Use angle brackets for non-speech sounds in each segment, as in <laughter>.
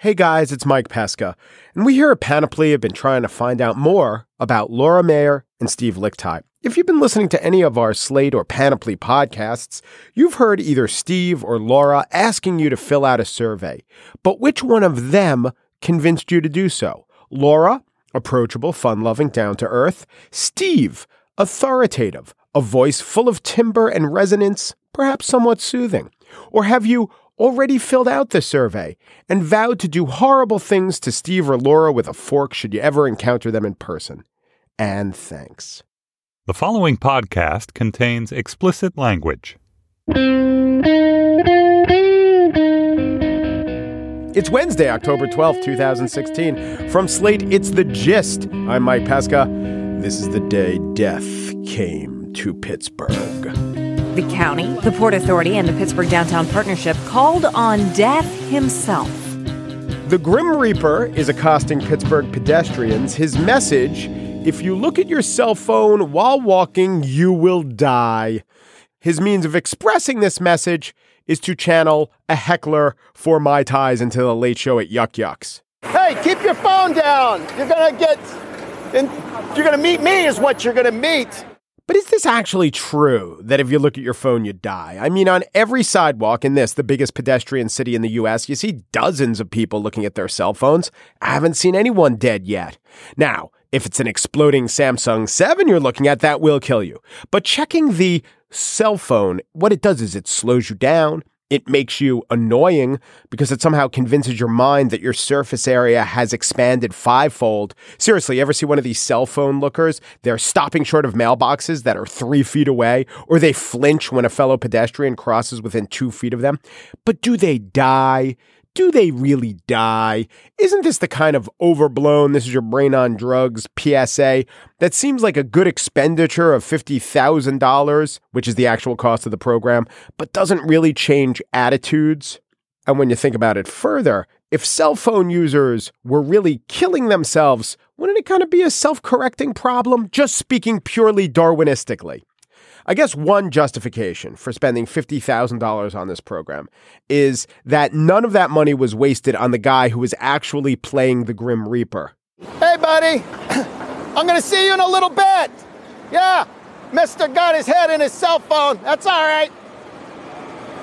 Hey guys, it's Mike Pesca, and we here at Panoply have been trying to find out more about Laura Mayer and Steve Lickteig. If you've been listening to any of our Slate or Panoply podcasts, you've heard either Steve or Laura asking you to fill out a survey. But which one of them convinced you to do so? Laura, approachable, fun loving, down to earth. Steve, authoritative, a voice full of timbre and resonance, perhaps somewhat soothing. Or have you already filled out the survey and vowed to do horrible things to Steve or Laura with a fork should you ever encounter them in person? And thanks. The following podcast contains explicit language. It's Wednesday, October 12th, 2016. From Slate, it's The Gist. I'm Mike Pesca. This is the day death came to Pittsburgh. The county, the Port Authority, and the Pittsburgh Downtown Partnership called on Death himself. The Grim Reaper is accosting Pittsburgh pedestrians. His message if you look at your cell phone while walking, you will die. His means of expressing this message is to channel a heckler for my ties into the late show at Yuk Yuk's. Hey, keep your phone down. You're gonna get, and you're gonna meet me is what you're gonna meet. But is this actually true that if you look at your phone, you die? I mean, on every sidewalk in this, the biggest pedestrian city in the US, you see dozens of people looking at their cell phones. I haven't seen anyone dead yet. Now, if it's an exploding Samsung 7 you're looking at, that will kill you. But checking the cell phone, what it does is it slows you down. It makes you annoying because it somehow convinces your mind that your surface area has expanded fivefold. Seriously, you ever see one of these cell phone lookers? They're stopping short of mailboxes that are three feet away, or they flinch when a fellow pedestrian crosses within two feet of them. But do they die? Do they really die? Isn't this the kind of overblown, this is your brain on drugs PSA that seems like a good expenditure of $50,000, which is the actual cost of the program, but doesn't really change attitudes? And when you think about it further, if cell phone users were really killing themselves, wouldn't it kind of be a self correcting problem? Just speaking purely Darwinistically. I guess one justification for spending $50,000 on this program is that none of that money was wasted on the guy who was actually playing the Grim Reaper. Hey, buddy, <clears throat> I'm going to see you in a little bit. Yeah, Mister got his head in his cell phone. That's all right.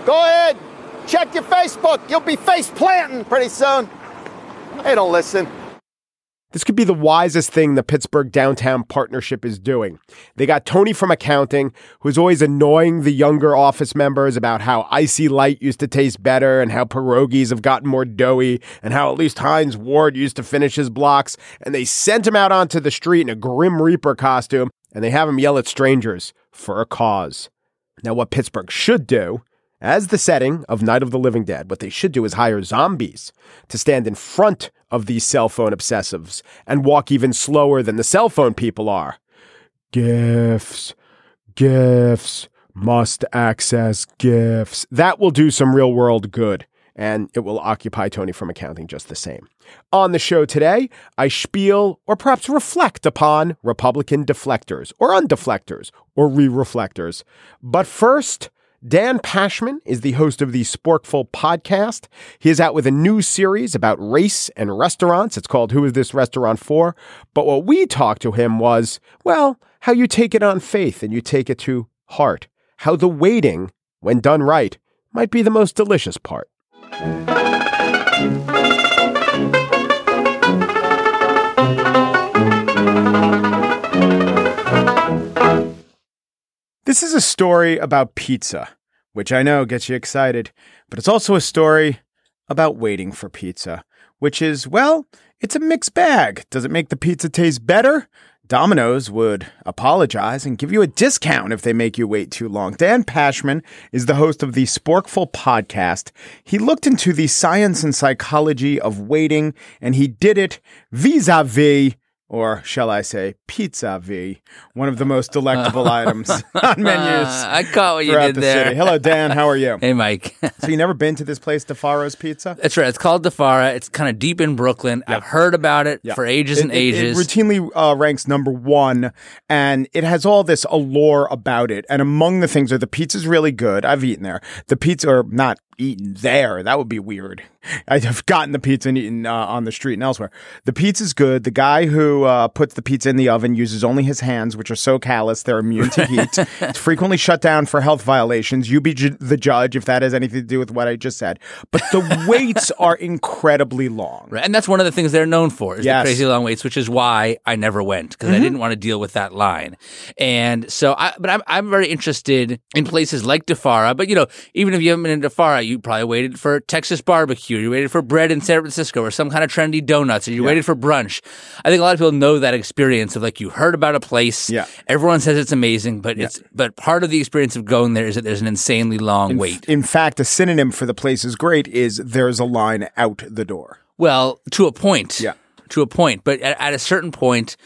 Go ahead, check your Facebook. You'll be face planting pretty soon. Hey, don't listen. This could be the wisest thing the Pittsburgh Downtown Partnership is doing. They got Tony from accounting, who's always annoying the younger office members about how IC Light used to taste better and how pierogies have gotten more doughy and how at least Hines Ward used to finish his blocks. And they sent him out onto the street in a Grim Reaper costume and they have him yell at strangers for a cause. Now, what Pittsburgh should do as the setting of Night of the Living Dead, what they should do is hire zombies to stand in front of these cell phone obsessives and walk even slower than the cell phone people are. Gifts, gifts, must access gifts. That will do some real world good, and it will occupy Tony from accounting just the same. On the show today, I spiel or perhaps reflect upon Republican deflectors or undeflectors or re reflectors. But first, Dan Pashman is the host of the Sporkful podcast. He is out with a new series about race and restaurants. It's called Who is This Restaurant For? But what we talked to him was, well, how you take it on faith and you take it to heart. How the waiting, when done right, might be the most delicious part. This is a story about pizza, which I know gets you excited, but it's also a story about waiting for pizza, which is, well, it's a mixed bag. Does it make the pizza taste better? Domino's would apologize and give you a discount if they make you wait too long. Dan Pashman is the host of the Sporkful podcast. He looked into the science and psychology of waiting, and he did it vis-a-vis or shall I say, pizza v, one of the most delectable items <laughs> on menus. I caught what you did the there. city. Hello, Dan. How are you? <laughs> Hey, Mike. <laughs> So you never been to this place, Di Fara's Pizza? That's right. It's called Defara. It's kind of deep in Brooklyn. I've heard about it Yeah. for ages It- and it- ages. It, routinely uh, ranks number one, and it has all this allure about it. And among the things are the pizza's really good. I've eaten there. The pizza, or not eaten there. That would be weird. I've gotten the pizza and eaten uh, on the street and elsewhere. The pizza's good. The guy who uh, puts the pizza in the oven uses only his hands, which are so callous they're immune to heat. <laughs> it's frequently shut down for health violations. You be ju- the judge if that has anything to do with what I just said. But the <laughs> waits are incredibly long. Right. And that's one of the things they're known for is Yes. the crazy long waits, which is why I never went because Mm-hmm. I didn't want to deal with that line. And so, I, but I'm, I'm very interested in places like Di Fara. But you know, even if you haven't been in Di Fara, you probably waited for Texas barbecue, you waited for bread in San Francisco, or some kind of trendy donuts, or you waited for brunch. I think a lot of people know that experience of like you heard about a place, Yeah. everyone says it's amazing, but it's but part of the experience of going there is that there's an insanely long In, wait. in fact, a synonym for the place is great is there's a line out the door. Well, to a point. Yeah. To a point. But at, at a certain point,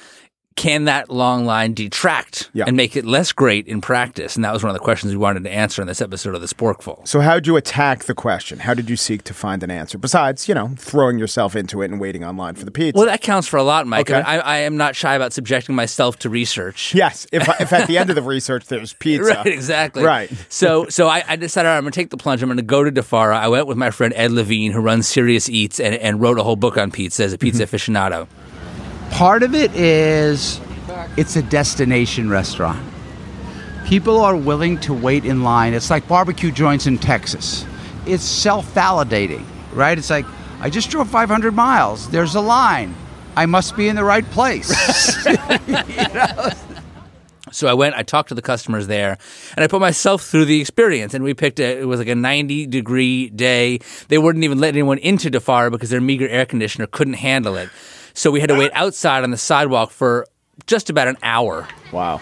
can that long line detract Yeah. and make it less great in practice? And that was one of the questions we wanted to answer in this episode of The Sporkful. So how did you attack the question? How did you seek to find an answer besides, you know, throwing yourself into it and waiting online for the pizza? Well, that counts for a lot, Mike. Okay. I, I, am not shy about subjecting myself to research. yes, if if at the end of the <laughs> research there's pizza. Right, exactly. Right. So, so I, I decided right, I'm going to take the plunge. I'm going to go to Di Fara. I went with my friend Ed Levine, who runs Serious Eats and, and wrote a whole book on pizza as a pizza Mm-hmm. aficionado. Part of it is it's a destination restaurant. People are willing to wait in line. It's like barbecue joints in Texas. It's self validating, right? It's like, I just drove 500 miles. There's a line. I must be in the right place. <laughs> So I went, I talked to the customers there, and I put myself through the experience. And we picked a, it was like a 90 degree day. They wouldn't even let anyone into Defar because their meager air conditioner couldn't handle it. So we had to wait outside on the sidewalk for just about an hour. Wow.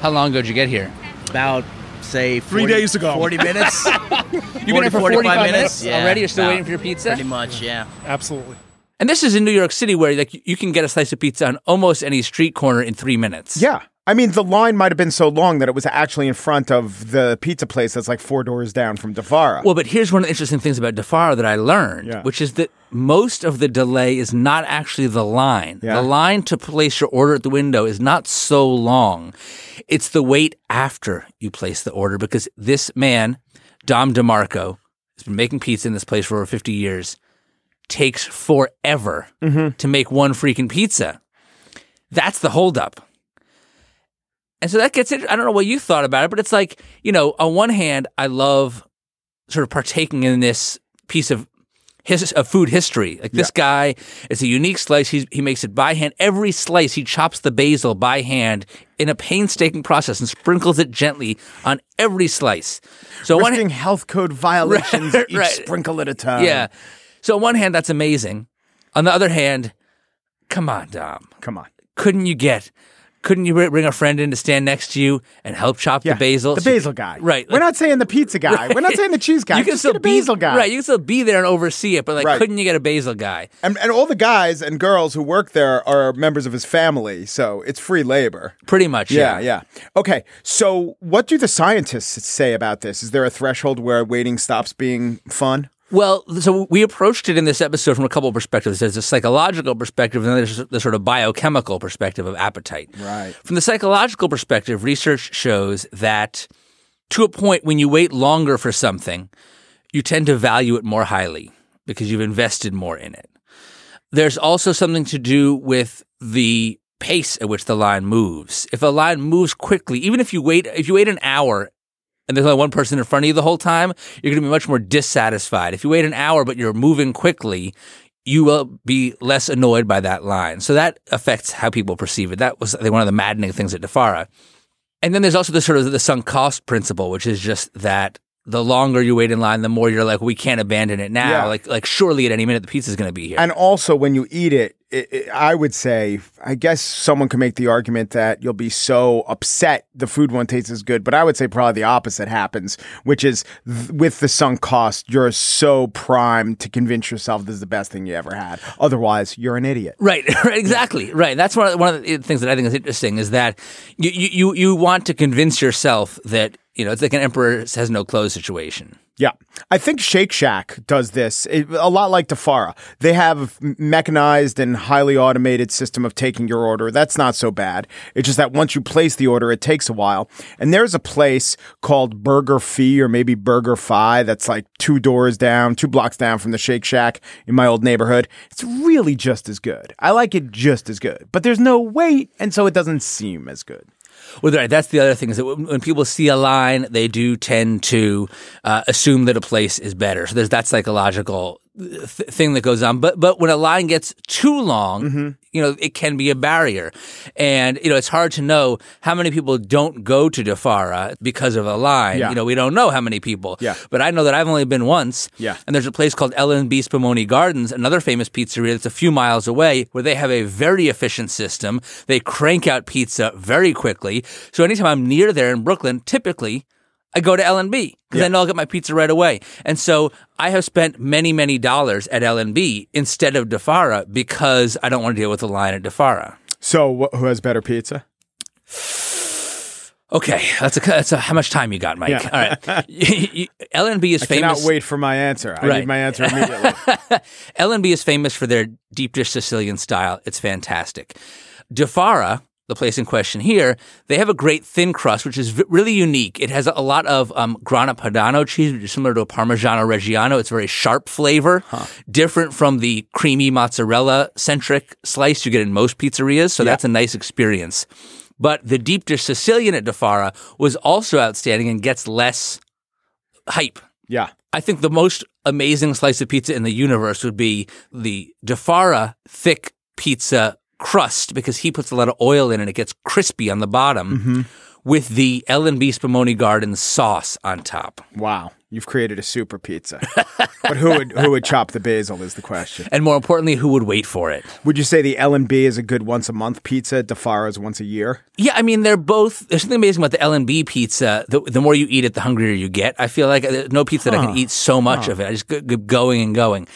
How long ago did you get here? About say 40, Three days ago. 40 minutes. <laughs> You've been here for 45 45 minutes, minutes? Yeah, already. You're still waiting for your pizza. Pretty much, yeah. Absolutely. And this is in New York City, where like you can get a slice of pizza on almost any street corner in three minutes. Yeah. I mean, the line might have been so long that it was actually in front of the pizza place that's like four doors down from Di Fara. Well, but here's one of the interesting things about Di Fara that I learned, Yeah. which is that most of the delay is not actually the line. Yeah. The line to place your order at the window is not so long. It's the wait after you place the order because this man, Dom DeMarco, has been making pizza in this place for over 50 years, takes forever Mm-hmm. to make one freaking pizza. That's the holdup. And so that gets it. I don't know what you thought about it, but it's like, you know, on one hand, I love sort of partaking in this piece of his of food history. Like this guy, it's a unique slice. He's, he makes it by hand. Every slice, he chops the basil by hand in a painstaking process and sprinkles it gently on every slice. So one Risking hand, health code violations <laughs> Right, each right. sprinkle at a time. yeah. So on one hand, that's amazing. On the other hand, come on, Dom. Come on. Couldn't you get? Couldn't you bring a friend in to stand next to you and help chop Yeah. the basil? The basil guy. right? We're not saying the pizza guy. We're not <laughs> saying the cheese guy. You can Just still get a basil be, guy. right? You can still be there and oversee it, but like, Right. couldn't you get a basil guy? And, and all the guys and girls who work there are members of his family, so it's free labor. Pretty much, Yeah, yeah. yeah. Okay, so what do the scientists say about this? Is there a threshold where waiting stops being fun? Well, so we approached it in this episode from a couple of perspectives. There's a psychological perspective, and then there's the sort of biochemical perspective of appetite. Right. From the psychological perspective, research shows that to a point when you wait longer for something, you tend to value it more highly because you've invested more in it. There's also something to do with the pace at which the line moves. If a line moves quickly, even if you wait, if you wait an hour and there's only one person in front of you the whole time, you're going to be much more dissatisfied. If you wait an hour but you're moving quickly, you will be less annoyed by that line. So that affects how people perceive it. That was one of the maddening things at Di Fara. And then there's also the sort of the sunk cost principle, which is just that the longer you wait in line, the more you're like, we can't abandon it now. Yeah. Like, like surely at any minute the pizza's going to be here. And also, when you eat it, i would say, I guess someone could make the argument that you'll be so upset the food won't taste as good, but I would say probably the opposite happens, which is th- with the sunk cost, you're so primed to convince yourself this is the best thing you ever had. Otherwise, you're an idiot. Right, <laughs> right, exactly, right. That's one of, one of the things that I think is interesting is that you, you, you, you want to convince yourself that, you know, it's like an emperor has no clothes situation. Yeah. I think Shake Shack does this it- a lot like Di Fara. They have a mechanized and highly automated system of taking your order. That's not so bad. It's just that once you place the order, it takes a while. And there's a place called Burger Fee or maybe Burger Fi that's like two doors down, two blocks down from the Shake Shack in my old neighborhood. It's really just as good. I like it just as good, but there's no wait, and so it doesn't seem as good. Well, right. That's the other thing is that when people see a line, they do tend to uh, assume that a place is better. So there's that psychological th- thing that goes on. But but when a line gets too long, Mm-hmm. you know, it can be a barrier, and you know, it's hard to know how many people don't go to Di Fara because of a line. Yeah. You know, we don't know how many people. Yeah. But I know that I've only been once. Yeah. And there's a place called L&B Spumoni Gardens, another famous pizzeria that's a few miles away, where they have a very efficient system. They crank out pizza very quickly. So anytime I'm near there in Brooklyn, typically I go to L&B because I know I'll get my pizza right away. And so I have spent many, many dollars at L&B instead of Di Fara because I don't want to deal with the line at Di Fara. So, wh- who has better pizza? <sighs> Okay, that's a that's a how much time you got, Mike? Yeah. All right, <laughs> L&B is I famous. cannot wait for my answer. I Right. need my answer immediately. <laughs> L&B is famous for their deep dish Sicilian style. It's fantastic. Di Fara, the place in question here, they have a great thin crust, which is v- really unique. It has a lot of um, Grana Padano cheese, which is similar to a Parmigiano Reggiano. It's very sharp flavor, different from the creamy mozzarella centric slice you get in most pizzerias. So that's a nice experience. But the deep dish Sicilian at Di Fara was also outstanding and gets less hype. yeah. I think the most amazing slice of pizza in the universe would be the Di Fara thick pizza crust because he puts a lot of oil in and it gets crispy on the bottom mm-hmm. with the L&B Spumoni Garden sauce on top. Wow, you've created a super pizza. <laughs> but who would who would chop the basil is the question. And more importantly, who would wait for it? Would you say the L and B is a good once a month pizza? Di Fara is once a year. Yeah, I mean, they're both. There's something amazing about the L and B pizza. The, the more you eat it, the hungrier you get. I feel like there's no pizza that I can eat so much of it. I just go going and going.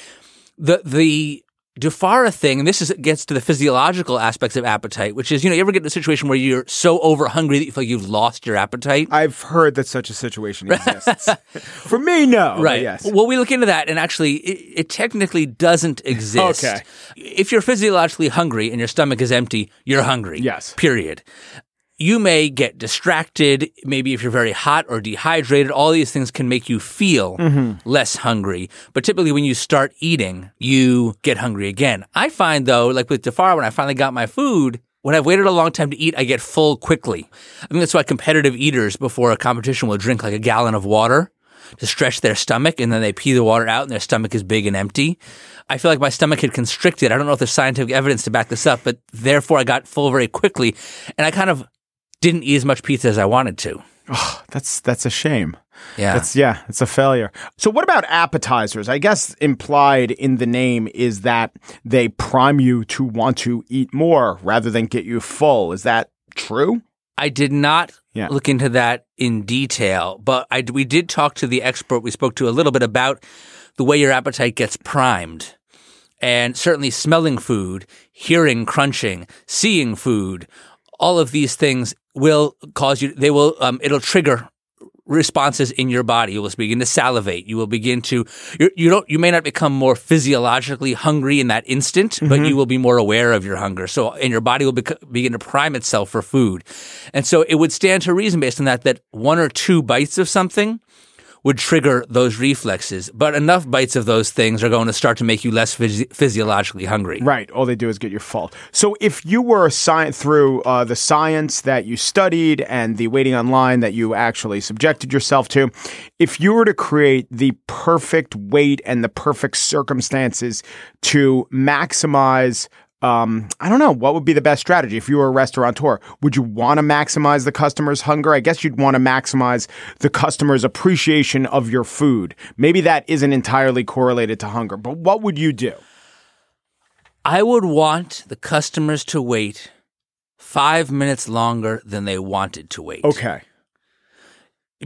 The the Di Fara thing, and this is gets to the physiological aspects of appetite, which is you know you ever get in a situation where you're so over hungry that you feel like you've lost your appetite. I've heard that such a situation <laughs> exists. For me, no. Right. Yes. Well, we look into that, and actually, it, it technically doesn't exist. Okay. If you're physiologically hungry and your stomach is empty, you're hungry. Yes. Period. You may get distracted. Maybe if you're very hot or dehydrated, all these things can make you feel Mm-hmm. less hungry. But typically, when you start eating, you get hungry again. I find though, like with Defar, when I finally got my food, when I've waited a long time to eat, I get full quickly. I think that's why competitive eaters before a competition will drink like a gallon of water to stretch their stomach and then they pee the water out and their stomach is big and empty. I feel like my stomach had constricted. I don't know if there's scientific evidence to back this up, but therefore I got full very quickly and I kind of didn't eat as much pizza as I wanted to. That's that's a shame. Yeah. That's yeah, it's a failure. So what about appetizers? I guess implied in the name is that they prime you to want to eat more rather than get you full. Is that true? I did not Yeah. look into that in detail, but I, we did talk to the expert we spoke to a little bit about the way your appetite gets primed. And certainly smelling food, hearing crunching, seeing food, all of these things will cause you, they will, um, it'll trigger responses in your body. You will begin to salivate. You will begin to you you don't you may not become more physiologically hungry in that instant, but you will be more aware of your hunger. So and your body will bec- begin to prime itself for food. And so it would stand to reason based on that that one or two bites of something would trigger those reflexes, but enough bites of those things are going to start to make you less physi- physiologically hungry. Right. All they do is get your full. So if you were sci- through uh, the science that you studied and the waiting online that you actually subjected yourself to, if you were to create the perfect weight and the perfect circumstances to maximize um, I don't know. What would be the best strategy if you were a restaurateur? Would you want to maximize the customer's hunger? I guess you'd want to maximize the customer's appreciation of your food. Maybe that isn't entirely correlated to hunger, but what would you do? I would want the customers to wait five minutes longer than they wanted to wait. Okay.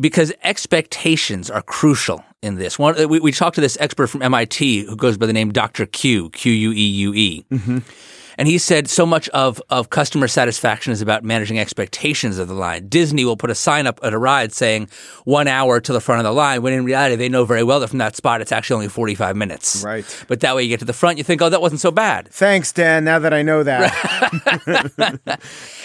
Because expectations are crucial in this. One, uh, we, we talked to this expert from MIT who goes by the name Dr. Q, Q U E U E. Mm-hmm. And he said so much of, of customer satisfaction is about managing expectations of the line. Disney will put a sign up at a ride saying one hour to the front of the line, when in reality, they know very well that from that spot, it's actually only 45 minutes. Right. But that way you get to the front, you think, oh, that wasn't so bad. Thanks, Dan. Now that I know that. <laughs>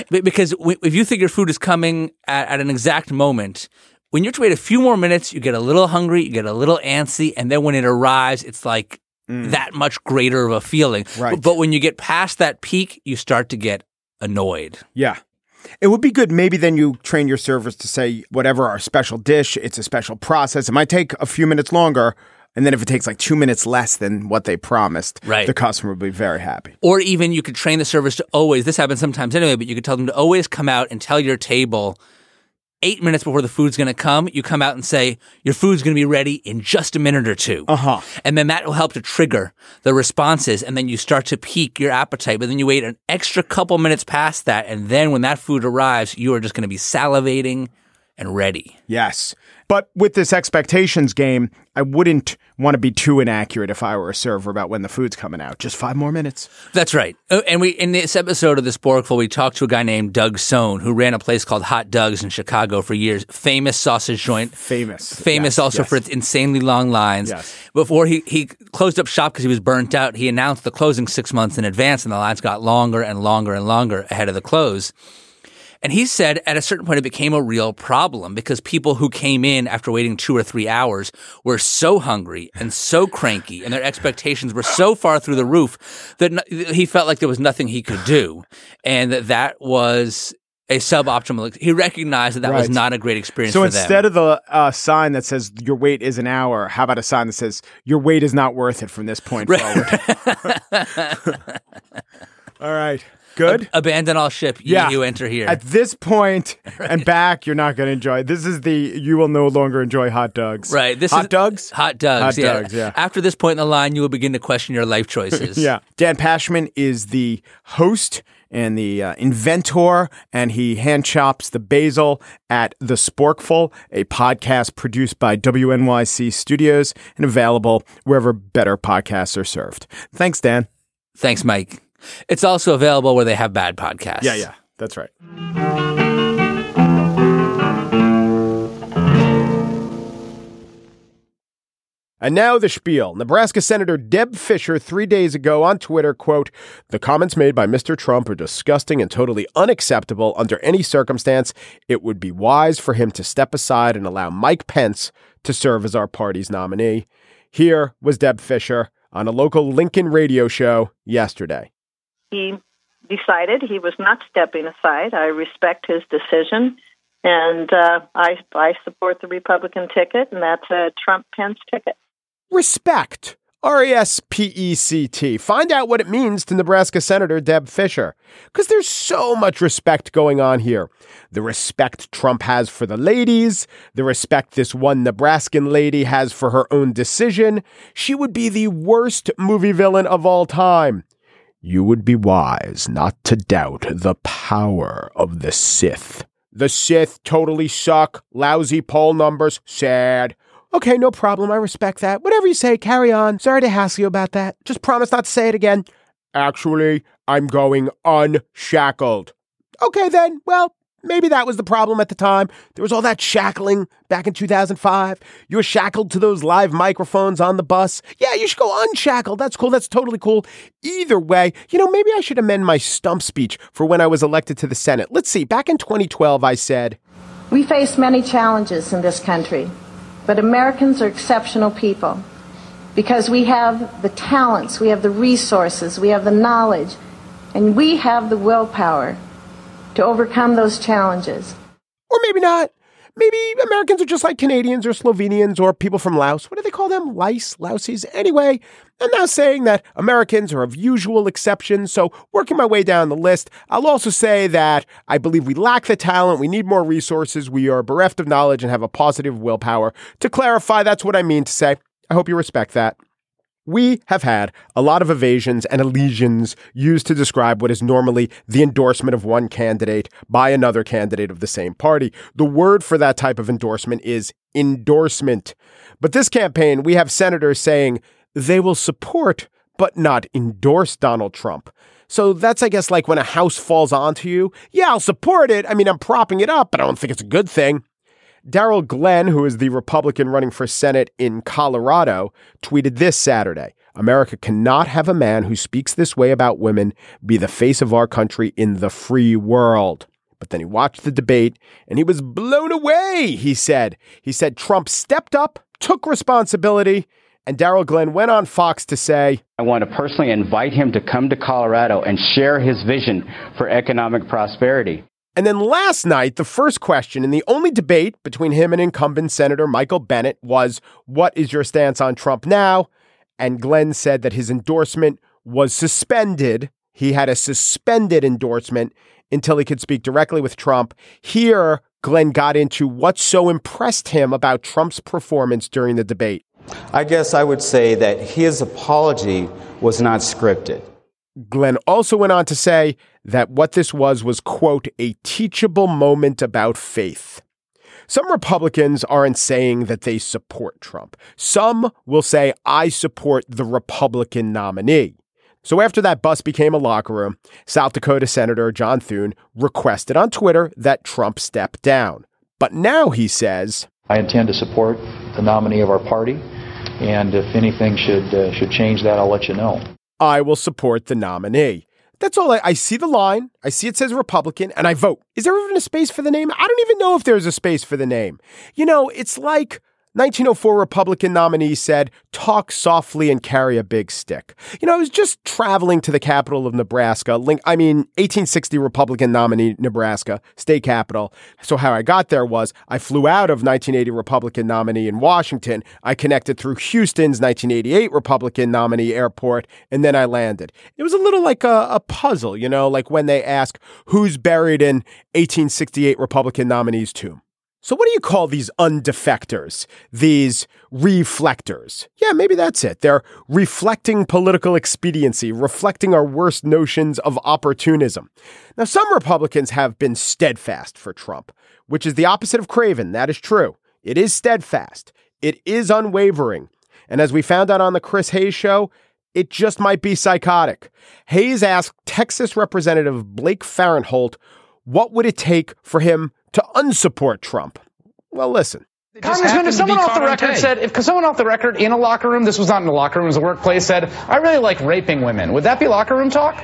Because if you think your food is coming at, at an exact moment, when you have to wait a few more minutes, you get a little hungry, you get a little antsy, and then when it arrives, it's like that much greater of a feeling. Mm. Right. But, but when you get past that peak, you start to get annoyed. Yeah. It would be good. Maybe then you train your servers to say, whatever our special dish, it's a special process. It might take a few minutes longer. And then if it takes like two minutes less than what they promised, Right. the customer will be very happy. Or even you could train the servers to always, this happens sometimes anyway, but you could tell them to always come out and tell your table eight minutes before the food's going to come, you come out and say, your food's going to be ready in just a minute or two. Uh huh. And then that will help to trigger the responses. And then you start to pique your appetite. But then you wait an extra couple minutes past that. And then when that food arrives, you are just going to be salivating and ready. Yes. But with this expectations game, I wouldn't want to be too inaccurate if I were a server about when the food's coming out. Just five more minutes. That's right. Oh, And we in this episode of the Sporkful, we talked to a guy named Doug Sohn who ran a place called Hot Doug's in Chicago for years. Famous sausage joint. Famous. Famous Yes, also yes. for its insanely long lines. Yes. Before he, he closed up shop because he was burnt out, he announced the closing six months in advance, and the lines got longer and longer and longer ahead of the close. And he said at a certain point it became a real problem because people who came in after waiting two or three hours were so hungry and so cranky and their expectations were so far through the roof that no- he felt like there was nothing he could do. And that that was a suboptimal. He recognized that that was not a great experience So for instead them. of the uh, sign that says your wait is an hour, how about a sign that says your wait is not worth it from this point forward? <laughs> <laughs> All right. Good. Abandon all ship. Yeah. you enter here. At this point <laughs> and back, you're not going to enjoy. This is the you will no longer enjoy hot dogs. Right. This hot is dogs. Hot dogs. Hot yeah. dogs, yeah. After this point in the line, you will begin to question your life choices. <laughs> Yeah. Dan Pashman is the host and the uh, inventor, and he hand chops the basil at The Sporkful, a podcast produced by WNYC Studios and available wherever better podcasts are served. Thanks, Dan. Thanks, Mike. It's also available where they have bad podcasts. Yeah, yeah, that's right. And now the spiel. Nebraska Senator Deb Fischer three days ago on Twitter, quote, the comments made by Mr. Trump are disgusting and totally unacceptable under any circumstance. It would be wise for him to step aside and allow Mike Pence to serve as our party's nominee. Here was Deb Fischer on a local Lincoln radio show yesterday. He decided he was not stepping aside. I respect his decision, and uh, I I support the Republican ticket, and that's a Trump Pence ticket. Respect. R E S P E C T. Find out what it means to Nebraska Senator Deb Fischer. Because there's so much respect going on here. The respect Trump has for the ladies, the respect this one Nebraskan lady has for her own decision. She would be the worst movie villain of all time. You would be wise not to doubt the power of the Sith. The Sith totally suck. Lousy poll numbers. Sad. Okay, no problem. I respect that. Whatever you say, carry on. Sorry to hassle you about that. Just promise not to say it again. Actually, I'm going unshackled. Okay, then. Well, maybe that was the problem at the time. There was all that shackling back in 2005. You were shackled to those live microphones on the bus. Yeah, you should go unshackled. That's cool. That's totally cool. Either way, you know, maybe I should amend my stump speech for when I was elected to the Senate. Let's see. Back in 2012, I said, We face many challenges in this country, but Americans are exceptional people because we have the talents, we have the resources, we have the knowledge, and we have the willpower to overcome those challenges. Or maybe not. Maybe Americans are just like Canadians or Slovenians or people from Laos. What do they call them? Lice? Lousies? Anyway, I'm now saying that Americans are of usual exceptions, so working my way down the list, I'll also say that I believe we lack the talent, we need more resources, we are bereft of knowledge and have a positive willpower. To clarify, that's what I mean to say. I hope you respect that. We have had a lot of evasions and elisions used to describe what is normally the endorsement of one candidate by another candidate of the same party. The word for that type of endorsement is endorsement. But this campaign, we have senators saying they will support but not endorse Donald Trump. So that's, I guess, like when a house falls onto you. Yeah, I'll support it. I mean, I'm propping it up, but I don't think it's a good thing. Darryl Glenn, who is the Republican running for Senate in Colorado, tweeted this Saturday America cannot have a man who speaks this way about women be the face of our country in the free world. But then he watched the debate and he was blown away, he said. He said Trump stepped up, took responsibility, and Darryl Glenn went on Fox to say, I want to personally invite him to come to Colorado and share his vision for economic prosperity. And then last night, the first question and the only debate between him and incumbent Senator Michael Bennet was, What is your stance on Trump now? And Glenn said that his endorsement was suspended. He had a suspended endorsement until he could speak directly with Trump. Here, Glenn got into what so impressed him about Trump's performance during the debate. I guess I would say that his apology was not scripted. Glenn also went on to say that what this was was, quote, a teachable moment about faith. Some Republicans aren't saying that they support Trump. Some will say, I support the Republican nominee. So after that bus became a locker room, South Dakota Senator John Thune requested on Twitter that Trump step down. But now he says, I intend to support the nominee of our party, and if anything should uh, should change that, I'll let you know. I will support the nominee. That's all I, I, see the line. I see it says Republican and I vote. Is there even a space for the name? I don't even know if there's a space for the name. You know, it's like 1904 Republican nominee said, talk softly and carry a big stick. You know, I was just traveling to the capital of Nebraska, link, I mean, 1860 Republican nominee Nebraska, state capital. So how I got there was I flew out of 1980 Republican nominee in Washington. I connected through Houston's 1988 Republican nominee airport, and then I landed. It was a little like a, a puzzle, you know, like when they ask who's buried in 1868 Republican nominee's tomb. So, what do you call these undefectors, these reflectors? Yeah, maybe that's it. They're reflecting political expediency, reflecting our worst notions of opportunism. Now, some Republicans have been steadfast for Trump, which is the opposite of craven. That is true. It is steadfast, it is unwavering. And as we found out on the Chris Hayes show, it just might be psychotic. Hayes asked Texas Representative Blake Farenthold what would it take for him to unsupport Trump. Well, listen. Congressman, if someone off the record said, if someone off the record in a locker room, this was not in a locker room, it was a workplace, said, I really like raping women, would that be locker room talk?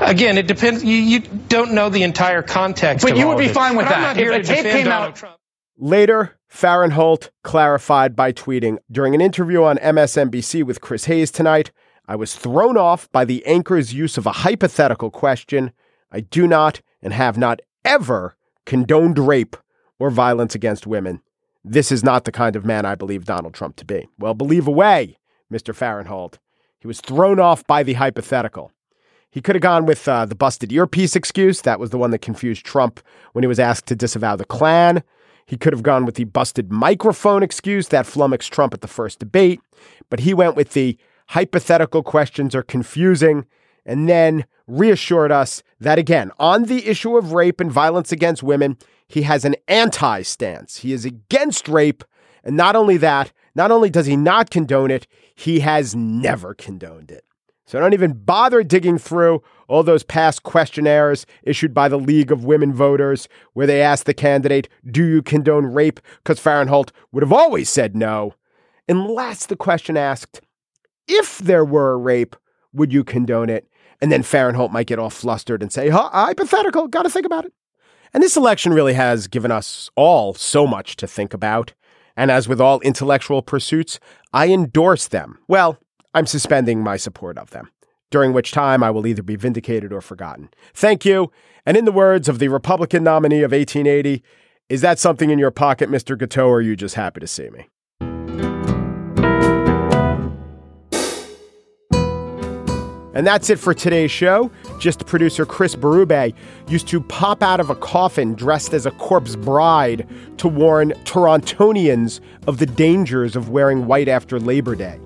Again, it depends. You, you don't know the entire context. But you would be fine with but that. if a tape came out. Trump. Later, Farenthold clarified by tweeting During an interview on MSNBC with Chris Hayes tonight, I was thrown off by the anchor's use of a hypothetical question. I do not and have not ever condoned rape or violence against women. This is not the kind of man I believe Donald Trump to be. Well, believe away, Mr. Farenthold. He was thrown off by the hypothetical. He could have gone with uh, the busted earpiece excuse. That was the one that confused Trump when he was asked to disavow the Klan. He could have gone with the busted microphone excuse that flummoxed Trump at the first debate. But he went with the hypothetical questions are confusing and then reassured us that, again, on the issue of rape and violence against women, he has an anti stance. He is against rape. And not only that, not only does he not condone it, he has never condoned it. So don't even bother digging through all those past questionnaires issued by the League of Women Voters where they asked the candidate, Do you condone rape? Because Farenthold would have always said no. Unless the question asked, If there were a rape, would you condone it? And then Farenthold might get all flustered and say, huh, hypothetical, got to think about it. And this election really has given us all so much to think about. And as with all intellectual pursuits, I endorse them. Well, I'm suspending my support of them, during which time I will either be vindicated or forgotten. Thank you. And in the words of the Republican nominee of 1880, is that something in your pocket, Mr. Guiteau, or are you just happy to see me? And that's it for today's show. Just producer Chris Berube used to pop out of a coffin dressed as a corpse bride to warn Torontonians of the dangers of wearing white after Labor Day.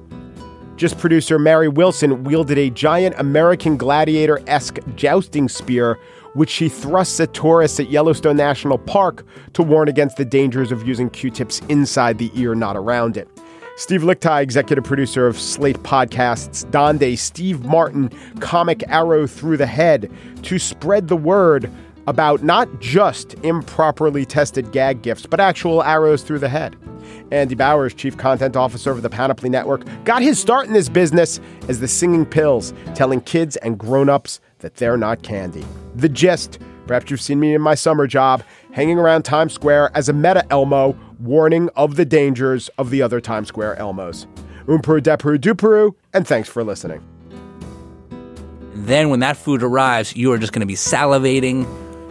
Just producer Mary Wilson wielded a giant American gladiator esque jousting spear, which she thrusts at tourists at Yellowstone National Park to warn against the dangers of using Q tips inside the ear, not around it. Steve Lickteig, executive producer of Slate Podcasts, Donde, Steve Martin comic arrow through the head to spread the word about not just improperly tested gag gifts, but actual arrows through the head. Andy Bowers, chief content officer of the Panoply Network, got his start in this business as the singing pills, telling kids and grown-ups that they're not candy. The gist, perhaps you've seen me in my summer job, hanging around Times Square as a meta Elmo, warning of the dangers of the other Times Square Elmos. Umperu depuru duperu, and thanks for listening. Then when that food arrives, you are just going to be salivating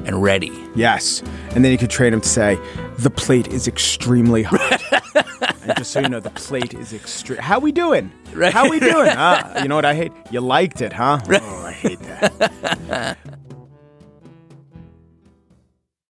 and ready. Yes. And then you could train him to say, the plate is extremely hot. <laughs> and just so you know, the plate is extreme. How we doing? Right. How we doing? uh, <laughs> you know what I hate? You liked it, huh? Oh, I hate that. <laughs>